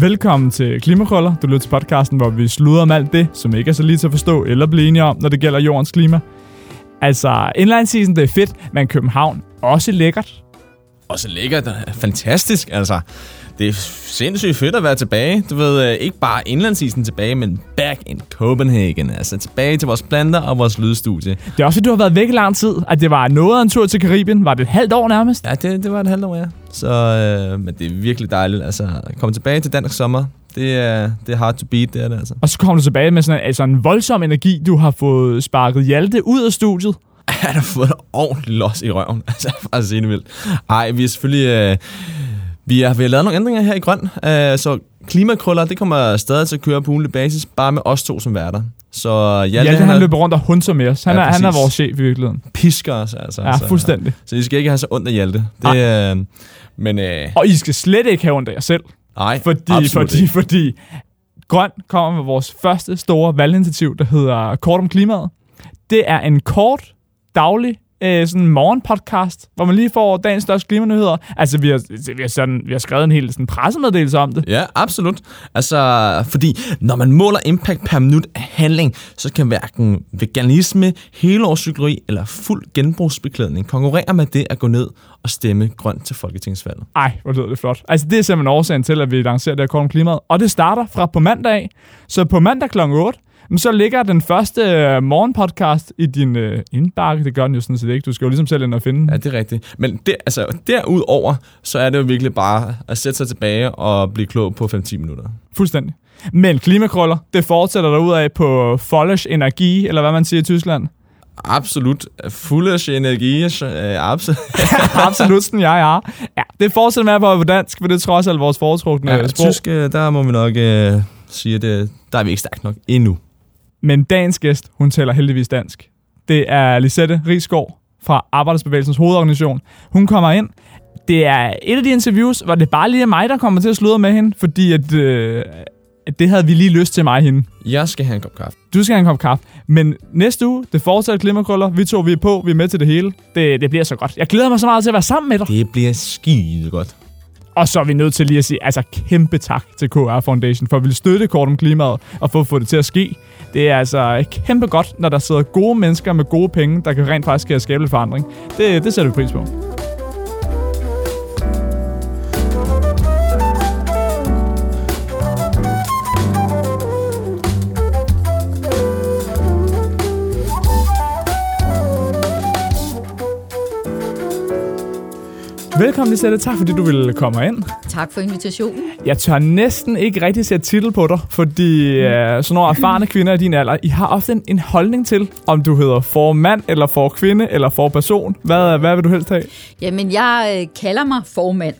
Velkommen til Klimakrøller. Du lytter til podcasten, hvor vi sluder om alt det, som ikke er så lige til at forstå eller blive enige om, når det gælder jordens klima. Altså, indlandsisen, det er fedt, men København også lækkert. Også lækkert. Fantastisk, altså. Det er sindssygt fedt at være tilbage. Du ved, øh, ikke bare indlandsisen tilbage, men back in Copenhagen. Altså tilbage til vores planter og vores lydstudie. Det er også, at du har været væk i lang tid. At det var noget af en tur til Karibien. Var det et halvt år nærmest? Ja, det, det var et halvt år, ja. Så, øh, men det er virkelig dejligt. Altså, at komme tilbage til dansk sommer, det er, det er hard to beat, det er det altså. Og så kommer du tilbage med sådan en, altså en voldsom energi. Du har fået sparket Hjalte ud af studiet. Han har fået ordentligt los i røven. Altså, faktisk enig vildt. Ej, vi er selvfølgelig... Øh, vi har, vi har lavet nogle ændringer her i Grøn, øh, så klimakrøller, det kommer stadig til at køre på ugenlig basis, bare med os to som værter. Så Hjalte, Hjalte han, han løber rundt og hunter med os. Han, ja, er, han er vores chef i virkeligheden. Pisker os, altså. Ja, fuldstændig. Så, så I skal ikke have så ondt af Hjalte. Det, øh, men, øh, og I skal slet ikke have ondt af jer selv. Nej, fordi, fordi, ikke. fordi Grøn kommer med vores første store valginitiativ, der hedder Kort om klimaet. Det er en kort, daglig øh, sådan en morgenpodcast, hvor man lige får dagens største klimanyheder. Altså, vi har, vi har, sådan, vi har skrevet en hel sådan, pressemeddelelse om det. Ja, absolut. Altså, fordi når man måler impact per minut af handling, så kan hverken veganisme, helårscykleri eller fuld genbrugsbeklædning konkurrere med det at gå ned og stemme grønt til folketingsvalget. Ej, hvor lyder det flot. Altså, det er simpelthen årsagen til, at vi lancerer det her kort om klimaet. Og det starter fra på mandag. Så på mandag kl. 8, men så ligger den første øh, morgenpodcast i din øh, indbakke. Det gør den jo sådan set ikke. Du skal jo ligesom selv ind og finde Ja, det er rigtigt. Men det, altså, derudover, så er det jo virkelig bare at sætte sig tilbage og blive klog på 5-10 minutter. Fuldstændig. Men klimakrøller, det fortsætter der ud af på Follish Energi, eller hvad man siger i Tyskland. Absolut. Foolish energi. Øh, absolut. absolut, sådan ja, ja. Ja, det fortsætter med at på dansk, for det er trods alt vores foretrukne ja, sprog. Tysk, øh, der må vi nok uh, sige, at det, der er vi ikke stærkt nok endnu. Men dagens gæst, hun taler heldigvis dansk. Det er Lisette Rigsgaard fra Arbejdersbevægelsens hovedorganisation. Hun kommer ind. Det er et af de interviews, hvor det bare lige er mig, der kommer til at sludre med hende, fordi at, øh, at det havde vi lige lyst til mig hende. Jeg skal have en kop kaffe. Du skal have en kop kaffe. Men næste uge, det fortsætter klimmerkrøller. Vi to, vi er på, vi er med til det hele. Det, det bliver så godt. Jeg glæder mig så meget til at være sammen med dig. Det bliver skide godt. Og så er vi nødt til lige at sige, altså kæmpe tak til KR Foundation for at ville støtte kort om klimaet og for at få det til at ske. Det er altså kæmpe godt, når der sidder gode mennesker med gode penge, der kan rent faktisk skabe lidt forandring. Det, det sætter vi pris på. Velkommen, Lisette. Tak, fordi du ville komme ind. Tak for invitationen. Jeg tør næsten ikke rigtig sætte titel på dig, fordi mm. uh, sådan nogle erfarne kvinder i din alder, I har ofte en, en holdning til, om du hedder for mand, eller for kvinde, eller for person. Hvad, hvad vil du helst have? Jamen, jeg øh, kalder mig formand.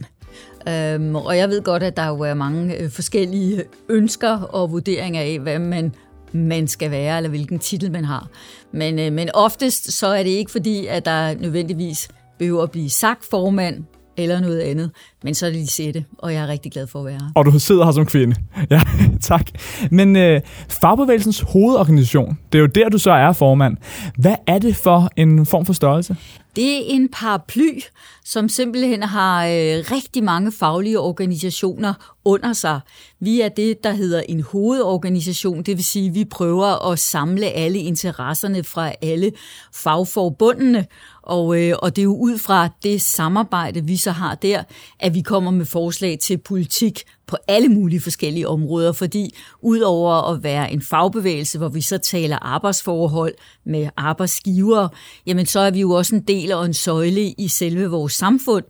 Øhm, og jeg ved godt, at der jo er mange øh, forskellige ønsker og vurderinger af, hvad man man skal være, eller hvilken titel man har. Men, øh, men oftest så er det ikke fordi, at der nødvendigvis behøver at blive sagt formand eller noget andet. Men så er det lige sætte, og jeg er rigtig glad for at være her. Og du sidder her som kvinde. Ja, tak. Men øh, Fagbevægelsens hovedorganisation, det er jo der, du så er formand. Hvad er det for en form for størrelse? Det er en paraply, som simpelthen har øh, rigtig mange faglige organisationer under sig. Vi er det, der hedder en hovedorganisation, det vil sige, at vi prøver at samle alle interesserne fra alle fagforbundene, og, øh, og det er jo ud fra det samarbejde, vi så har der, at vi kommer med forslag til politik på alle mulige forskellige områder, fordi udover at være en fagbevægelse, hvor vi så taler arbejdsforhold med arbejdsgivere, jamen så er vi jo også en del og en søjle i selve vores samfund,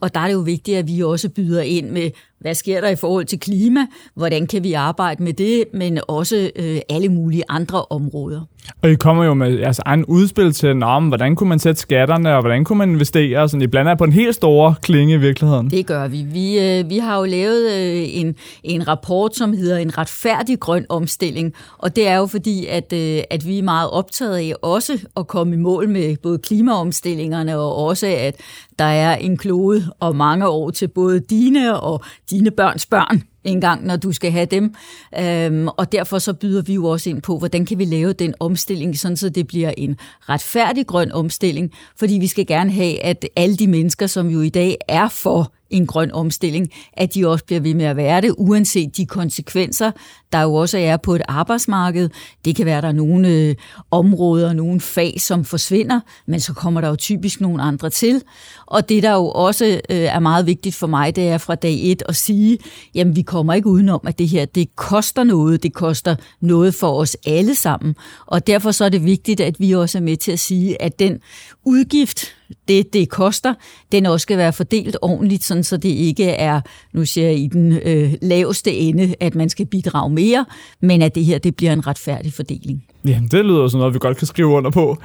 og der er det jo vigtigt, at vi også byder ind med, hvad sker der i forhold til klima, hvordan kan vi arbejde med det, men også øh, alle mulige andre områder. Og I kommer jo med jeres egen udspil til, om, hvordan kunne man sætte skatterne, og hvordan kunne man investere? Sådan, I blander på en helt stor klinge i virkeligheden. Det gør vi. Vi, øh, vi har jo lavet øh, en, en rapport, som hedder En retfærdig grøn omstilling, og det er jo fordi, at, øh, at vi er meget optaget af også at komme i mål med både klimaomstillingerne, og også at der er en klode og mange år til både dine og dine børns børn engang, når du skal have dem. Øhm, og derfor så byder vi jo også ind på, hvordan kan vi lave den omstilling, sådan så det bliver en retfærdig grøn omstilling, fordi vi skal gerne have, at alle de mennesker, som jo i dag er for en grøn omstilling, at de også bliver ved med at være det, uanset de konsekvenser, der jo også er på et arbejdsmarked. Det kan være, at der er nogle øh, områder, nogle fag, som forsvinder, men så kommer der jo typisk nogle andre til. Og det, der jo også øh, er meget vigtigt for mig, det er fra dag et at sige, jamen vi kommer ikke udenom, at det her, det koster noget. Det koster noget for os alle sammen. Og derfor så er det vigtigt, at vi også er med til at sige, at den udgift, det, det koster, den også skal være fordelt ordentligt, sådan så det ikke er, nu siger jeg, i den øh, laveste ende, at man skal bidrage mere, men at det her det bliver en retfærdig fordeling. Ja, det lyder sådan noget, vi godt kan skrive under på.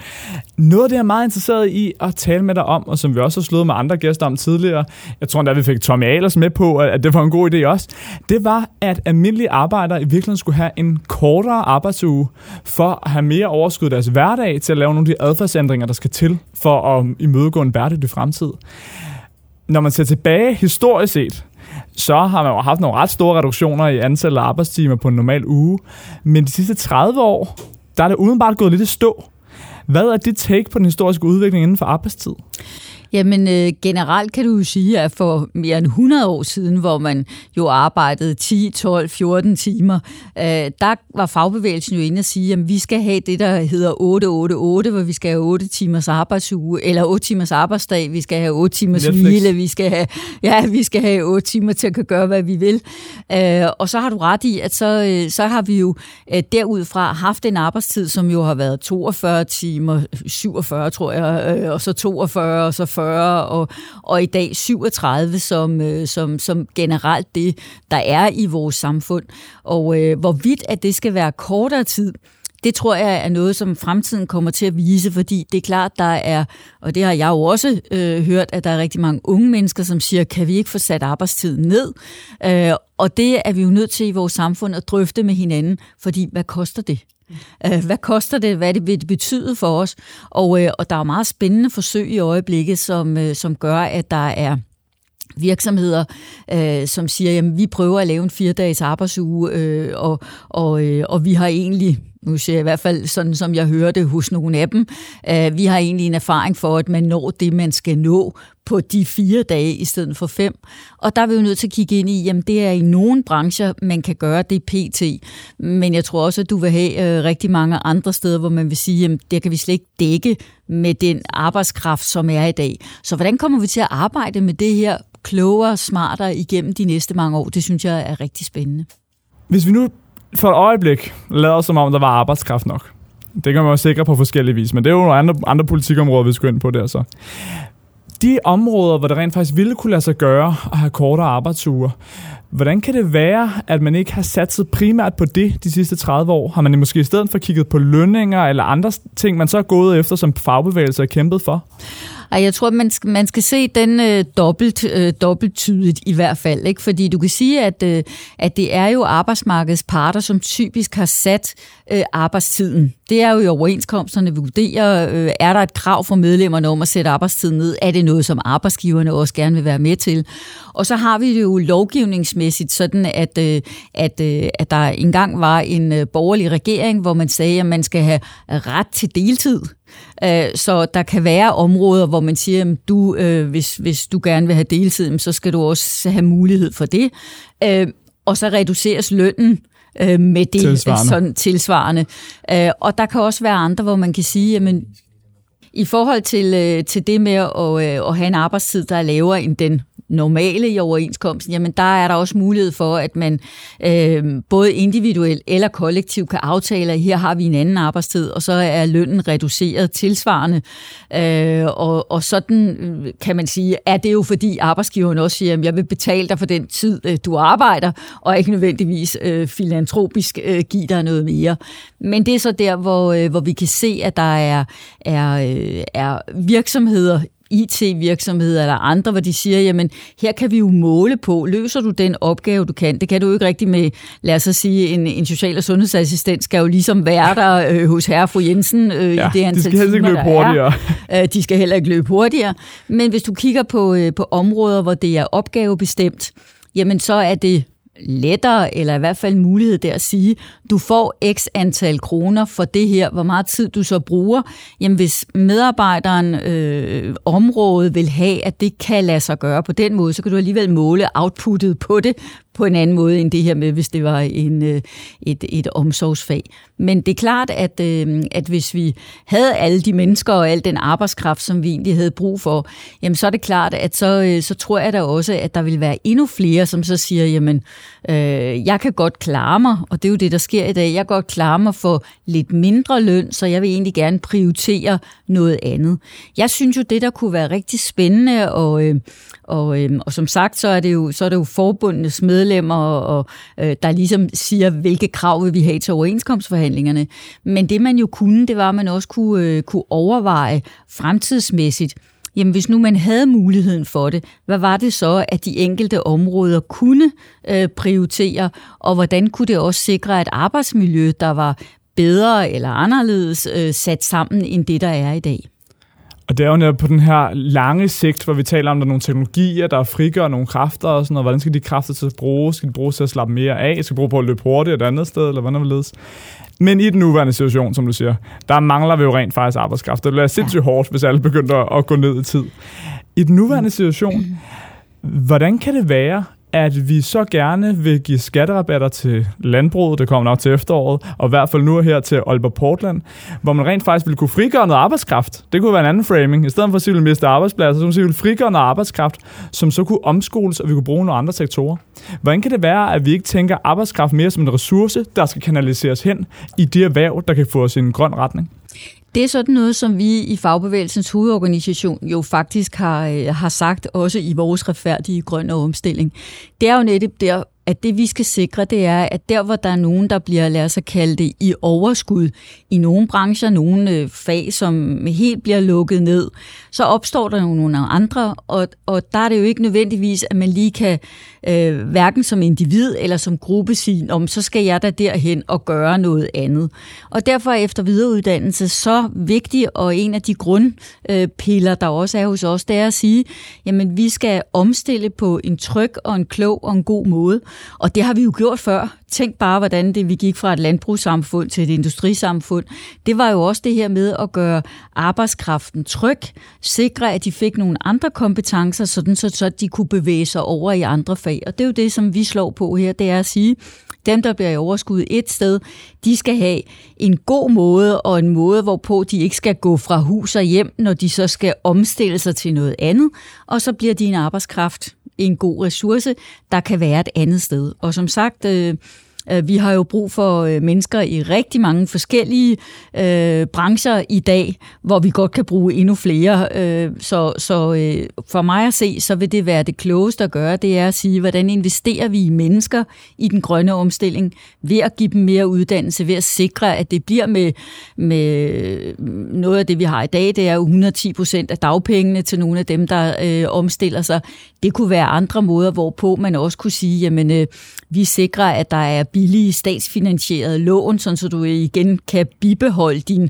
Noget, det er meget interesseret i at tale med dig om, og som vi også har slået med andre gæster om tidligere, jeg tror endda, vi fik Tommy Ahlers med på, at det var en god idé også, det var, at almindelige arbejdere i virkeligheden skulle have en kortere arbejdsuge, for at have mere overskud deres hverdag til at lave nogle af de adfærdsændringer, der skal til, for at imødegå en bæredygtig fremtid. Når man ser tilbage historisk set, så har man jo haft nogle ret store reduktioner i antallet af arbejdstimer på en normal uge. Men de sidste 30 år, der er det udenbart gået lidt i stå. Hvad er dit take på den historiske udvikling inden for arbejdstid? Jamen øh, generelt kan du jo sige, at for mere end 100 år siden, hvor man jo arbejdede 10, 12, 14 timer, øh, der var fagbevægelsen jo inde og sige, at vi skal have det, der hedder 888, hvor vi skal have 8 timers arbejdsuge, eller 8 timers arbejdsdag, vi skal have 8 timers hvile, vi skal have, ja, vi skal have 8 timer til at kunne gøre, hvad vi vil. Øh, og så har du ret i, at så, øh, så har vi jo øh, derudfra haft en arbejdstid, som jo har været 42 timer, 47 tror jeg, øh, og så 42, og så 40 40 og, og i dag 37 som, øh, som, som generelt det, der er i vores samfund. Og øh, hvorvidt at det skal være kortere tid, det tror jeg er noget, som fremtiden kommer til at vise, fordi det er klart, der er, og det har jeg jo også øh, hørt, at der er rigtig mange unge mennesker, som siger, kan vi ikke få sat arbejdstiden ned? Øh, og det er vi jo nødt til i vores samfund at drøfte med hinanden, fordi hvad koster det? Øh, hvad koster det? Hvad det vil det betyde for os? Og, øh, og der er meget spændende forsøg i øjeblikket, som, øh, som gør, at der er virksomheder, øh, som siger, at vi prøver at lave en fire-dages arbejdsuge, øh, og, og, øh, og vi har egentlig nu ser jeg i hvert fald sådan, som jeg hørte hos nogle af dem, øh, vi har egentlig en erfaring for, at man når det, man skal nå på de fire dage i stedet for fem. Og der er vi jo nødt til at kigge ind i, jamen det er i nogle brancher, man kan gøre det pt. Men jeg tror også, at du vil have øh, rigtig mange andre steder, hvor man vil sige, jamen det kan vi slet ikke dække med den arbejdskraft, som er i dag. Så hvordan kommer vi til at arbejde med det her klogere, smartere igennem de næste mange år? Det synes jeg er rigtig spændende. Hvis vi nu for et øjeblik lader som om, der var arbejdskraft nok. Det kan man jo sikre på forskellige vis, men det er jo nogle andre, andre politikområder, vi skal ind på der så. De områder, hvor det rent faktisk ville kunne lade sig gøre at have kortere arbejdsuger, hvordan kan det være, at man ikke har satset primært på det de sidste 30 år? Har man måske i stedet for kigget på lønninger eller andre ting, man så er gået efter, som fagbevægelser har kæmpet for? Ej, jeg tror, man skal, man skal se den øh, dobbelt, øh, dobbelttydigt i hvert fald. Ikke? Fordi du kan sige, at, øh, at det er jo arbejdsmarkedets parter, som typisk har sat øh, arbejdstiden. Det er jo i overenskomsterne, vi vurderer, øh, er der et krav for medlemmerne om at sætte arbejdstiden ned? Er det noget, som arbejdsgiverne også gerne vil være med til? Og så har vi det jo lovgivningsmæssigt sådan, at, øh, at, øh, at der engang var en øh, borgerlig regering, hvor man sagde, at man skal have ret til deltid. Så der kan være områder, hvor man siger, at du, hvis, hvis du gerne vil have deltid, så skal du også have mulighed for det. Og så reduceres lønnen med det tilsvarende. Sådan, tilsvarende. Og der kan også være andre, hvor man kan sige, jamen, i forhold til, til det med at, at have en arbejdstid, der er lavere end den normale i overenskomsten, jamen der er der også mulighed for, at man øh, både individuelt eller kollektivt kan aftale, at her har vi en anden arbejdstid, og så er lønnen reduceret tilsvarende. Øh, og, og sådan øh, kan man sige, er det jo fordi arbejdsgiveren også siger, at jeg vil betale dig for den tid, øh, du arbejder, og ikke nødvendigvis øh, filantropisk øh, give dig noget mere. Men det er så der, hvor, øh, hvor vi kan se, at der er, er, øh, er virksomheder IT-virksomheder eller andre, hvor de siger, jamen her kan vi jo måle på, løser du den opgave, du kan? Det kan du jo ikke rigtig med, lad os sige, en, en social- og sundhedsassistent skal jo ligesom være der øh, hos herre fru Jensen øh, ja, i det antal de skal heller ikke løbe hurtigere. Øh, de skal heller ikke løbe hurtigere. Men hvis du kigger på, øh, på områder, hvor det er opgavebestemt, jamen så er det lettere, eller i hvert fald mulighed der at sige, du får x antal kroner for det her, hvor meget tid du så bruger. Jamen hvis medarbejderen øh, området vil have, at det kan lade sig gøre på den måde, så kan du alligevel måle outputtet på det på en anden måde end det her med, hvis det var en, øh, et, et omsorgsfag. Men det er klart, at, øh, at hvis vi havde alle de mennesker og al den arbejdskraft, som vi egentlig havde brug for, jamen så er det klart, at så, øh, så tror jeg da også, at der vil være endnu flere, som så siger, jamen øh, jeg kan godt klare mig, og det er jo det, der sker i dag, jeg kan godt klare mig for lidt mindre løn, så jeg vil egentlig gerne prioritere noget andet. Jeg synes jo, det der kunne være rigtig spændende, og, øh, og, øhm, og som sagt, så er det jo, så er det jo forbundenes medlemmer, og, øh, der ligesom siger, hvilke krav vil vi have til overenskomstforhandlingerne. Men det man jo kunne, det var, at man også kunne, øh, kunne overveje fremtidsmæssigt, Jamen hvis nu man havde muligheden for det, hvad var det så, at de enkelte områder kunne øh, prioritere, og hvordan kunne det også sikre et arbejdsmiljø, der var bedre eller anderledes øh, sat sammen end det, der er i dag? Og det er jo netop på den her lange sigt, hvor vi taler om, at der er nogle teknologier, der frigør nogle kræfter og sådan noget. Hvordan skal de kræfter til at bruge? Skal de bruges til at slappe mere af? Skal de bruge på at løbe hurtigt et andet sted? Eller hvordan ledes? Men i den nuværende situation, som du siger, der mangler vi jo rent faktisk arbejdskraft. Det bliver sindssygt hårdt, hvis alle begynder at gå ned i tid. I den nuværende situation, hvordan kan det være, at vi så gerne vil give skatterabatter til landbruget, det kommer nok til efteråret, og i hvert fald nu her til Aalborg Portland, hvor man rent faktisk ville kunne frigøre noget arbejdskraft. Det kunne være en anden framing. I stedet for at sige, at vi miste arbejdspladser, så ville vi frigøre noget arbejdskraft, som så kunne omskoles, og vi kunne bruge nogle andre sektorer. Hvordan kan det være, at vi ikke tænker arbejdskraft mere som en ressource, der skal kanaliseres hen i de erhverv, der kan få os i en grøn retning? Det er sådan noget, som vi i Fagbevægelsens hovedorganisation jo faktisk har, øh, har sagt, også i vores retfærdige grønne omstilling. Det er jo netop der, at det vi skal sikre, det er, at der hvor der er nogen, der bliver, lad os kalde det, i overskud, i nogle brancher, nogle øh, fag, som helt bliver lukket ned, så opstår der jo nogle andre, og, og der er det jo ikke nødvendigvis, at man lige kan, øh, hverken som individ eller som gruppe sige, om så skal jeg da derhen og gøre noget andet. Og derfor er efter videreuddannelse så vigtig, og en af de grundpiller, der også er hos os, det er at sige, jamen vi skal omstille på en tryg og en klog og en god måde. Og det har vi jo gjort før. Tænk bare, hvordan det, vi gik fra et landbrugssamfund til et industrisamfund. Det var jo også det her med at gøre arbejdskraften tryg, sikre, at de fik nogle andre kompetencer, sådan så, så de kunne bevæge sig over i andre fag. Og det er jo det, som vi slår på her, det er at sige, dem, der bliver i overskud et sted, de skal have en god måde, og en måde, hvorpå de ikke skal gå fra hus og hjem, når de så skal omstille sig til noget andet, og så bliver de en arbejdskraft, en god ressource, der kan være et andet sted. Og som sagt, øh, Øh, vi har jo brug for øh, mennesker i rigtig mange forskellige øh, brancher i dag, hvor vi godt kan bruge endnu flere. Øh, så så øh, for mig at se, så vil det være det klogeste at gøre, det er at sige, hvordan investerer vi i mennesker i den grønne omstilling, ved at give dem mere uddannelse, ved at sikre, at det bliver med, med noget af det, vi har i dag, det er 110 procent af dagpengene til nogle af dem, der øh, omstiller sig. Det kunne være andre måder, hvorpå man også kunne sige, jamen øh, vi sikrer, at der er billige statsfinansierede lån, så du igen kan bibeholde din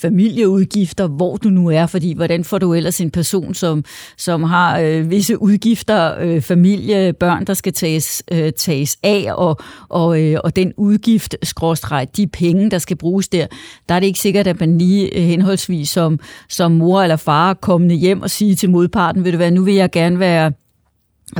familieudgifter, hvor du nu er, fordi hvordan får du ellers en person, som, som har øh, visse udgifter, øh, familie, børn, der skal tages, øh, tages af, og, og, øh, og den udgift, skråstreg, de penge, der skal bruges der, der er det ikke sikkert, at man lige øh, henholdsvis som, som mor eller far kommende hjem og sige til modparten, vil du være, nu vil jeg gerne være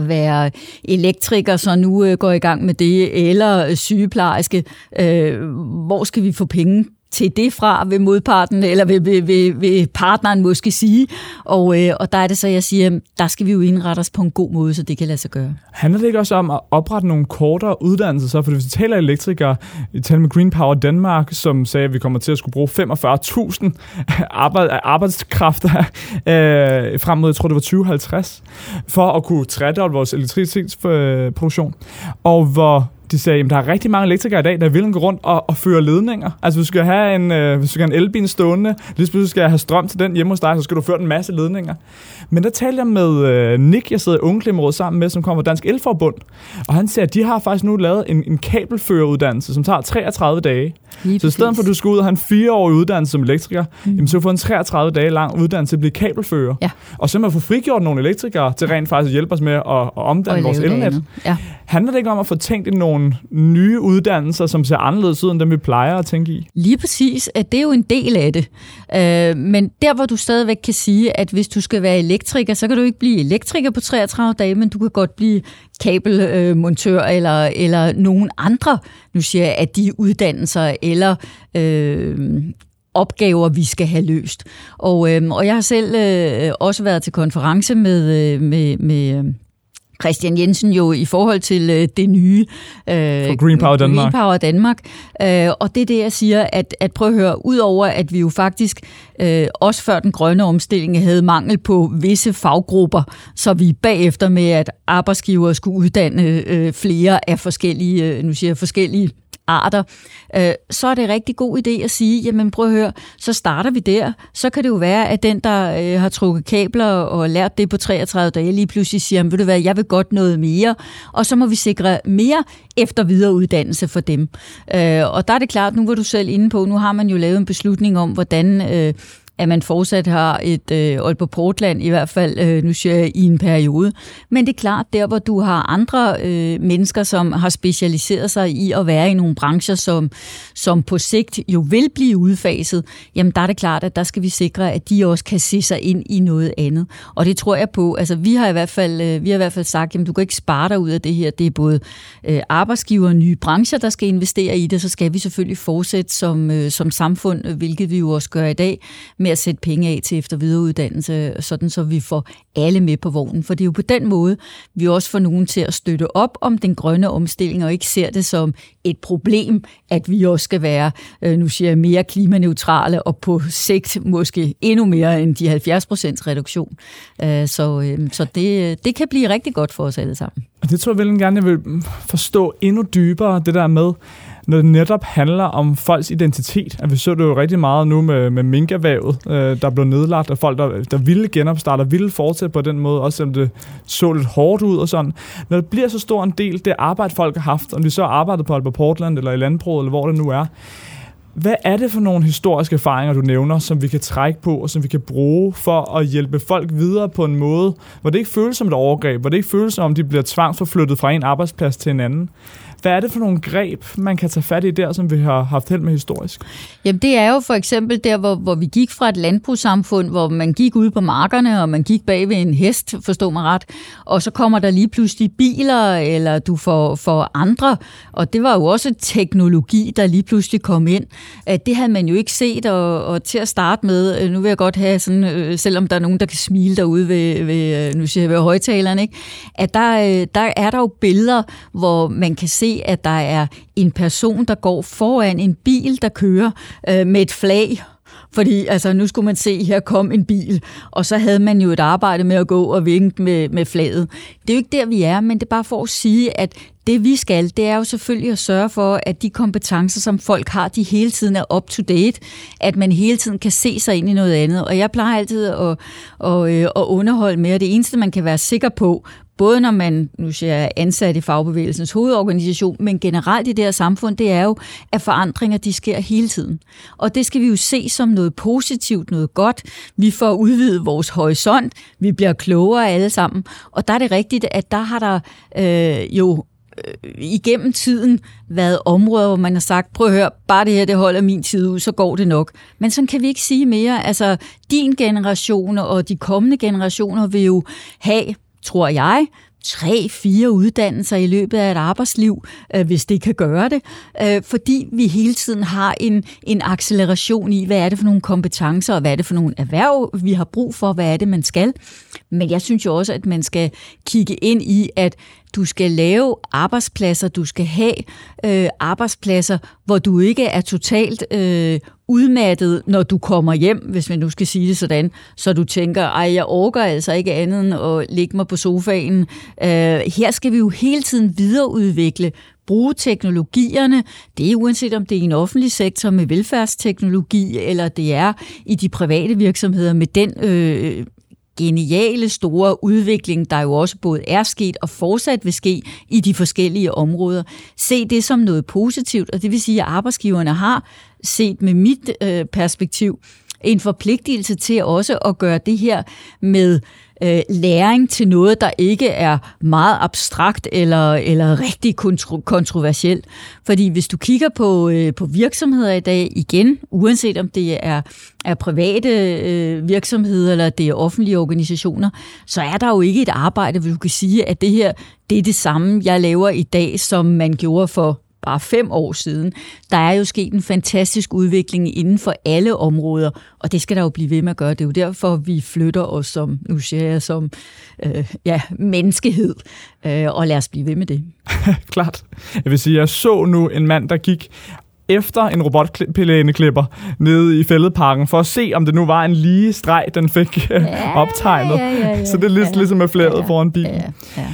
være elektriker, så nu øh, går i gang med det, eller øh, sygeplejerske. Øh, hvor skal vi få penge til det fra, ved modparten, eller vil, vil, vil, vil partneren måske sige. Og, øh, og der er det så, jeg siger, der skal vi jo indrette os på en god måde, så det kan lade sig gøre. Handler det ikke også om at oprette nogle kortere uddannelser? Så? For hvis vi taler elektrikere, vi taler med Green Power Danmark, som sagde, at vi kommer til at skulle bruge 45.000 arbejde, arbejdskræfter øh, frem mod, jeg tror det var 2050, for at kunne tredoble vores elektricitetsproduktion. Og hvor de sagde, at der er rigtig mange elektrikere i dag, der vil gå rundt og, og føre ledninger. Altså, hvis du skal have en, øh, hvis du skal have en elbil stående, lige pludselig skal have strøm til den hjemme hos dig, så skal du føre en masse ledninger. Men der talte jeg med øh, Nick, jeg sidder i Ungeklimmeråd sammen med, som kommer fra Dansk Elforbund. Og han siger, at de har faktisk nu lavet en, en kabelføreruddannelse, som tager 33 dage, Lige Så i stedet for, at du skal ud og have en fireårig uddannelse som elektriker, mm. jamen, så kan du få en 33 dage lang uddannelse til at blive kabelfører. Ja. Og så må få frigjort nogle elektrikere til rent faktisk at hjælpe os med at, at omdanne vores elnet. Ja. Handler det ikke om at få tænkt i nogle nye uddannelser, som ser anderledes ud end dem, vi plejer at tænke i? Lige præcis, at det er jo en del af det. Øh, men der, hvor du stadigvæk kan sige, at hvis du skal være elektriker, så kan du ikke blive elektriker på 33 dage, men du kan godt blive kabelmontør øh, eller, eller nogen andre, nu siger jeg, at de uddannelser eller øh, opgaver, vi skal have løst. Og, øh, og jeg har selv øh, også været til konference med, øh, med, med øh, Christian Jensen jo i forhold til øh, det nye øh, For Green Power Danmark. Green Power Danmark. Øh, og det er det, jeg siger, at, at prøv at høre, udover at vi jo faktisk øh, også før den grønne omstilling havde mangel på visse faggrupper, så vi bagefter med, at arbejdsgiver skulle uddanne øh, flere af forskellige, øh, nu siger jeg forskellige arter, øh, så er det en rigtig god idé at sige, jamen prøv at høre, så starter vi der. Så kan det jo være, at den, der øh, har trukket kabler og lært det på 33 dage, lige pludselig siger, jamen, ved du hvad, jeg vil godt noget mere, og så må vi sikre mere efter videreuddannelse for dem. Øh, og der er det klart, nu var du selv inde på, nu har man jo lavet en beslutning om, hvordan... Øh, at man fortsat har et øh, Aalborg Portland, i hvert fald øh, nu siger jeg, i en periode. Men det er klart, der hvor du har andre øh, mennesker, som har specialiseret sig i at være i nogle brancher, som, som på sigt jo vil blive udfaset, jamen der er det klart, at der skal vi sikre, at de også kan se sig ind i noget andet. Og det tror jeg på. Altså vi har i hvert fald, øh, vi har i hvert fald sagt, jamen du kan ikke spare dig ud af det her. Det er både øh, arbejdsgiver og nye brancher, der skal investere i det, så skal vi selvfølgelig fortsætte som, øh, som samfund, hvilket vi jo også gør i dag, med at sætte penge af til efter videreuddannelse, sådan så vi får alle med på vognen. For det er jo på den måde, vi også får nogen til at støtte op om den grønne omstilling, og ikke ser det som et problem, at vi også skal være, øh, nu siger jeg, mere klimaneutrale, og på sigt måske endnu mere end de 70 procents reduktion. Øh, så, øh, så det, det kan blive rigtig godt for os alle sammen. Og det tror jeg vel gerne, jeg vil forstå endnu dybere, det der med, når det netop handler om folks identitet. At vi så det jo rigtig meget nu med, med minkervævet, øh, der blev nedlagt, og folk, der, der ville genopstarte og ville fortsætte på den måde, også selvom det så lidt hårdt ud og sådan. Når det bliver så stor en del, det arbejde, folk har haft, om de så har arbejdet på Aalborg Portland, eller i landbruget, eller hvor det nu er, hvad er det for nogle historiske erfaringer, du nævner, som vi kan trække på, og som vi kan bruge for at hjælpe folk videre på en måde, hvor det ikke føles som et overgreb, hvor det ikke føles som om, de bliver tvangsforflyttet fra en arbejdsplads til en anden? Hvad er det for nogle greb, man kan tage fat i der, som vi har haft held med historisk? Jamen det er jo for eksempel der, hvor, hvor vi gik fra et landbrugssamfund, hvor man gik ud på markerne, og man gik bag ved en hest, forstår mig ret, og så kommer der lige pludselig biler, eller du får, får andre, og det var jo også teknologi, der lige pludselig kom ind. At Det havde man jo ikke set, og, og til at starte med, øh, nu vil jeg godt have sådan, øh, selvom der er nogen, der kan smile derude ved, ved øh, nu siger jeg ved højtaleren, ikke? at der, der er der jo billeder, hvor man kan se, at der er en person, der går foran en bil, der kører øh, med et flag. Fordi altså, nu skulle man se, her kom en bil, og så havde man jo et arbejde med at gå og vinke med, med flaget. Det er jo ikke der, vi er, men det er bare for at sige, at det vi skal, det er jo selvfølgelig at sørge for, at de kompetencer, som folk har, de hele tiden er up to date, at man hele tiden kan se sig ind i noget andet. Og jeg plejer altid at, at, øh, at underholde med, at det eneste, man kan være sikker på, både når man nu siger jeg, er ansat i fagbevægelsens hovedorganisation, men generelt i det her samfund, det er jo, at forandringer de sker hele tiden. Og det skal vi jo se som noget positivt, noget godt. Vi får udvidet vores horisont, vi bliver klogere alle sammen. Og der er det rigtigt, at der har der øh, jo øh, igennem tiden været områder, hvor man har sagt, prøv at høre, bare det her, det holder min tid ud, så går det nok. Men sådan kan vi ikke sige mere. Altså, din generation og de kommende generationer vil jo have tror jeg, tre, fire uddannelser i løbet af et arbejdsliv, øh, hvis det kan gøre det, øh, fordi vi hele tiden har en, en acceleration i, hvad er det for nogle kompetencer, og hvad er det for nogle erhverv, vi har brug for, hvad er det, man skal. Men jeg synes jo også, at man skal kigge ind i, at du skal lave arbejdspladser, du skal have øh, arbejdspladser, hvor du ikke er totalt øh, udmattet, når du kommer hjem, hvis man nu skal sige det sådan, så du tænker, ej, jeg orker altså ikke andet end at ligge mig på sofaen. Øh, her skal vi jo hele tiden videreudvikle bruge teknologierne. Det er uanset om det er i en offentlig sektor med velfærdsteknologi, eller det er i de private virksomheder med den øh, geniale store udvikling, der jo også både er sket og fortsat vil ske i de forskellige områder. Se det som noget positivt, og det vil sige, at arbejdsgiverne har set med mit øh, perspektiv en forpligtelse til også at gøre det her med øh, læring til noget, der ikke er meget abstrakt eller, eller rigtig kontro- kontroversielt. Fordi hvis du kigger på, øh, på virksomheder i dag, igen, uanset om det er, er private øh, virksomheder eller det er offentlige organisationer, så er der jo ikke et arbejde, hvor du kan sige, at det her det er det samme, jeg laver i dag, som man gjorde for bare fem år siden. Der er jo sket en fantastisk udvikling inden for alle områder, og det skal der jo blive ved med at gøre. Det er jo derfor, vi flytter os som, nu siger jeg, som øh, ja, menneskehed, øh, og lad os blive ved med det. Klart. Jeg vil sige, jeg så nu en mand, der gik efter en robotplæneklipper nede i fældeparken, for at se, om det nu var en lige streg, den fik ja, optegnet. Ja, ja, ja, Så det er lidt ja, ligesom med flaget ja, foran bilen. Ja, ja.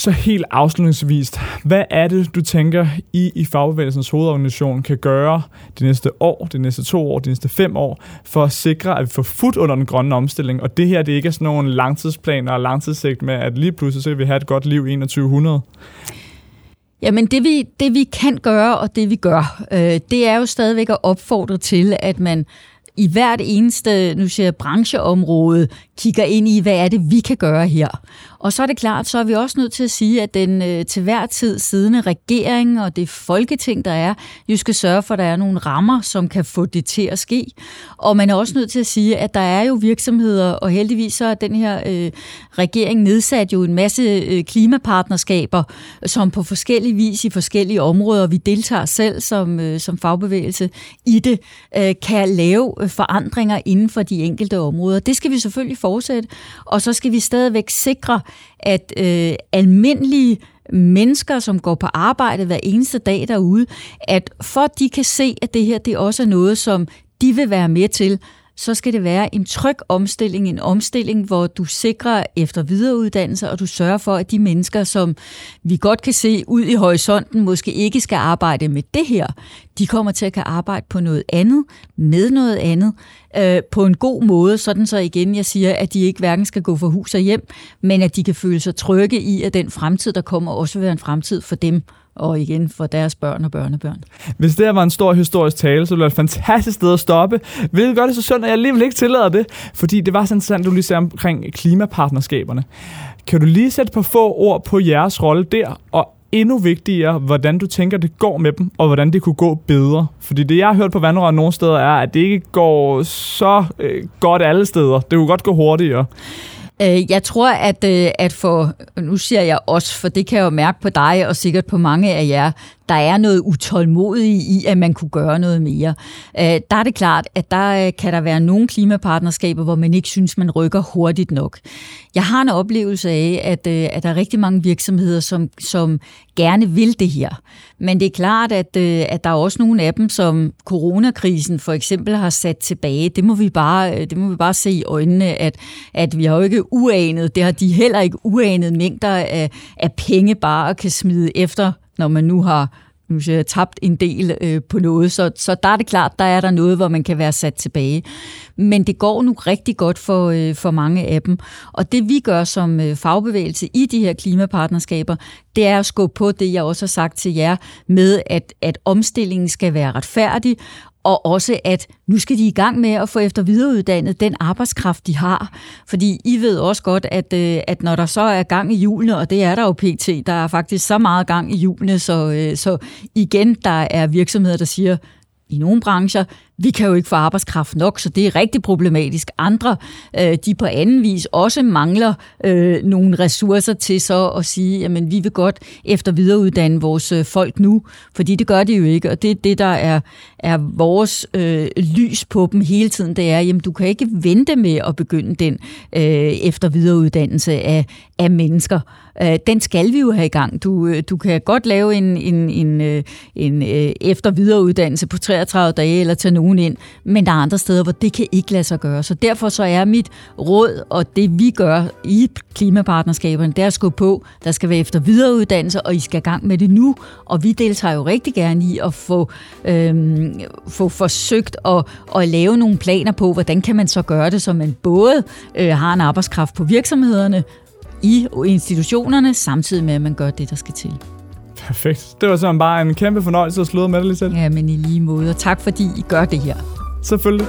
Så helt afslutningsvis, hvad er det, du tænker, I i Fagbevægelsens hovedorganisation kan gøre de næste år, de næste to år, de næste fem år, for at sikre, at vi får fod under den grønne omstilling? Og det her, det ikke er sådan nogle langtidsplaner og langtidssigt med, at lige pludselig så vi have et godt liv i 2100. Jamen det vi, det vi kan gøre, og det vi gør, øh, det er jo stadigvæk at opfordre til, at man i hvert eneste nu siger jeg, brancheområde kigger ind i, hvad er det, vi kan gøre her. Og så er det klart, så er vi også nødt til at sige, at den øh, til hver tid siddende regering og det folketing, der er, jo skal sørge for, at der er nogle rammer, som kan få det til at ske. Og man er også nødt til at sige, at der er jo virksomheder, og heldigvis så er den her øh, regering nedsat jo en masse øh, klimapartnerskaber, som på forskellige vis i forskellige områder, vi deltager selv som, øh, som fagbevægelse i det, øh, kan lave øh, forandringer inden for de enkelte områder. Det skal vi selvfølgelig fortsætte, og så skal vi stadigvæk sikre, at øh, almindelige mennesker, som går på arbejde hver eneste dag derude, at for at de kan se, at det her det også er noget, som de vil være med til, så skal det være en tryg omstilling, en omstilling, hvor du sikrer efter videreuddannelse, og du sørger for, at de mennesker, som vi godt kan se ud i horisonten, måske ikke skal arbejde med det her, de kommer til at kan arbejde på noget andet, med noget andet, øh, på en god måde, sådan så igen jeg siger, at de ikke hverken skal gå for hus og hjem, men at de kan føle sig trygge i, at den fremtid, der kommer, også vil være en fremtid for dem, og igen for deres børn og børnebørn. Hvis det her var en stor historisk tale, så ville det være et fantastisk sted at stoppe. Hvilket gør det så synd, at jeg alligevel ikke tillader det, fordi det var så interessant, du lige sagde omkring klimapartnerskaberne. Kan du lige sætte på få ord på jeres rolle der, og endnu vigtigere, hvordan du tænker, det går med dem, og hvordan det kunne gå bedre. Fordi det, jeg har hørt på vandrøret nogle steder, er, at det ikke går så øh, godt alle steder. Det kunne godt gå hurtigere. Øh, jeg tror, at, øh, at for, nu siger jeg også, for det kan jeg jo mærke på dig, og sikkert på mange af jer, der er noget utålmodigt i, at man kunne gøre noget mere. Øh, der er det klart, at der øh, kan der være nogle klimapartnerskaber, hvor man ikke synes, man rykker hurtigt nok. Jeg har en oplevelse af, at, øh, at der er rigtig mange virksomheder, som, som gerne vil det her. Men det er klart, at, øh, at der er også nogle af dem, som coronakrisen for eksempel har sat tilbage. Det må vi bare, det må vi bare se i øjnene, at, at vi har jo ikke uanet, det har de heller ikke uanet mængder af, af penge bare at kan smide efter, når man nu har nu siger jeg, tabt en del øh, på noget. Så, så der er det klart, der er der noget, hvor man kan være sat tilbage. Men det går nu rigtig godt for, øh, for mange af dem. Og det vi gør som øh, fagbevægelse i de her klimapartnerskaber, det er at skubbe på det, jeg også har sagt til jer, med at, at omstillingen skal være retfærdig, og også at nu skal de i gang med at få efter videreuddannet den arbejdskraft, de har. Fordi I ved også godt, at, øh, at når der så er gang i julene, og det er der jo pt., der er faktisk så meget gang i julene, så, øh, så igen, der er virksomheder, der siger, i nogle brancher, vi kan jo ikke få arbejdskraft nok, så det er rigtig problematisk. Andre, øh, de på anden vis også mangler øh, nogle ressourcer til så at sige, jamen vi vil godt efter videreuddanne vores øh, folk nu, fordi det gør de jo ikke, og det er det, der er, er vores øh, lys på dem hele tiden, det er, jamen du kan ikke vente med at begynde den øh, efter videreuddannelse af, af mennesker. Øh, den skal vi jo have i gang. Du, øh, du kan godt lave en, en, en, øh, en, eftervidereuddannelse efter videreuddannelse på 33 dage, eller tage nogen nogen ind, men der er andre steder, hvor det kan ikke lade sig gøre. Så derfor så er mit råd, og det vi gør i klimapartnerskaberne, det er at skubbe på, der skal være efter videreuddannelse, og I skal i gang med det nu, og vi deltager jo rigtig gerne i at få, øhm, få forsøgt at, at lave nogle planer på, hvordan kan man så gøre det, så man både øh, har en arbejdskraft på virksomhederne, i institutionerne, samtidig med, at man gør det, der skal til. Perfekt. Det var sådan bare en kæmpe fornøjelse at slå med dig lige selv. Ja, men i lige måde. Og tak fordi I gør det her. Selvfølgelig.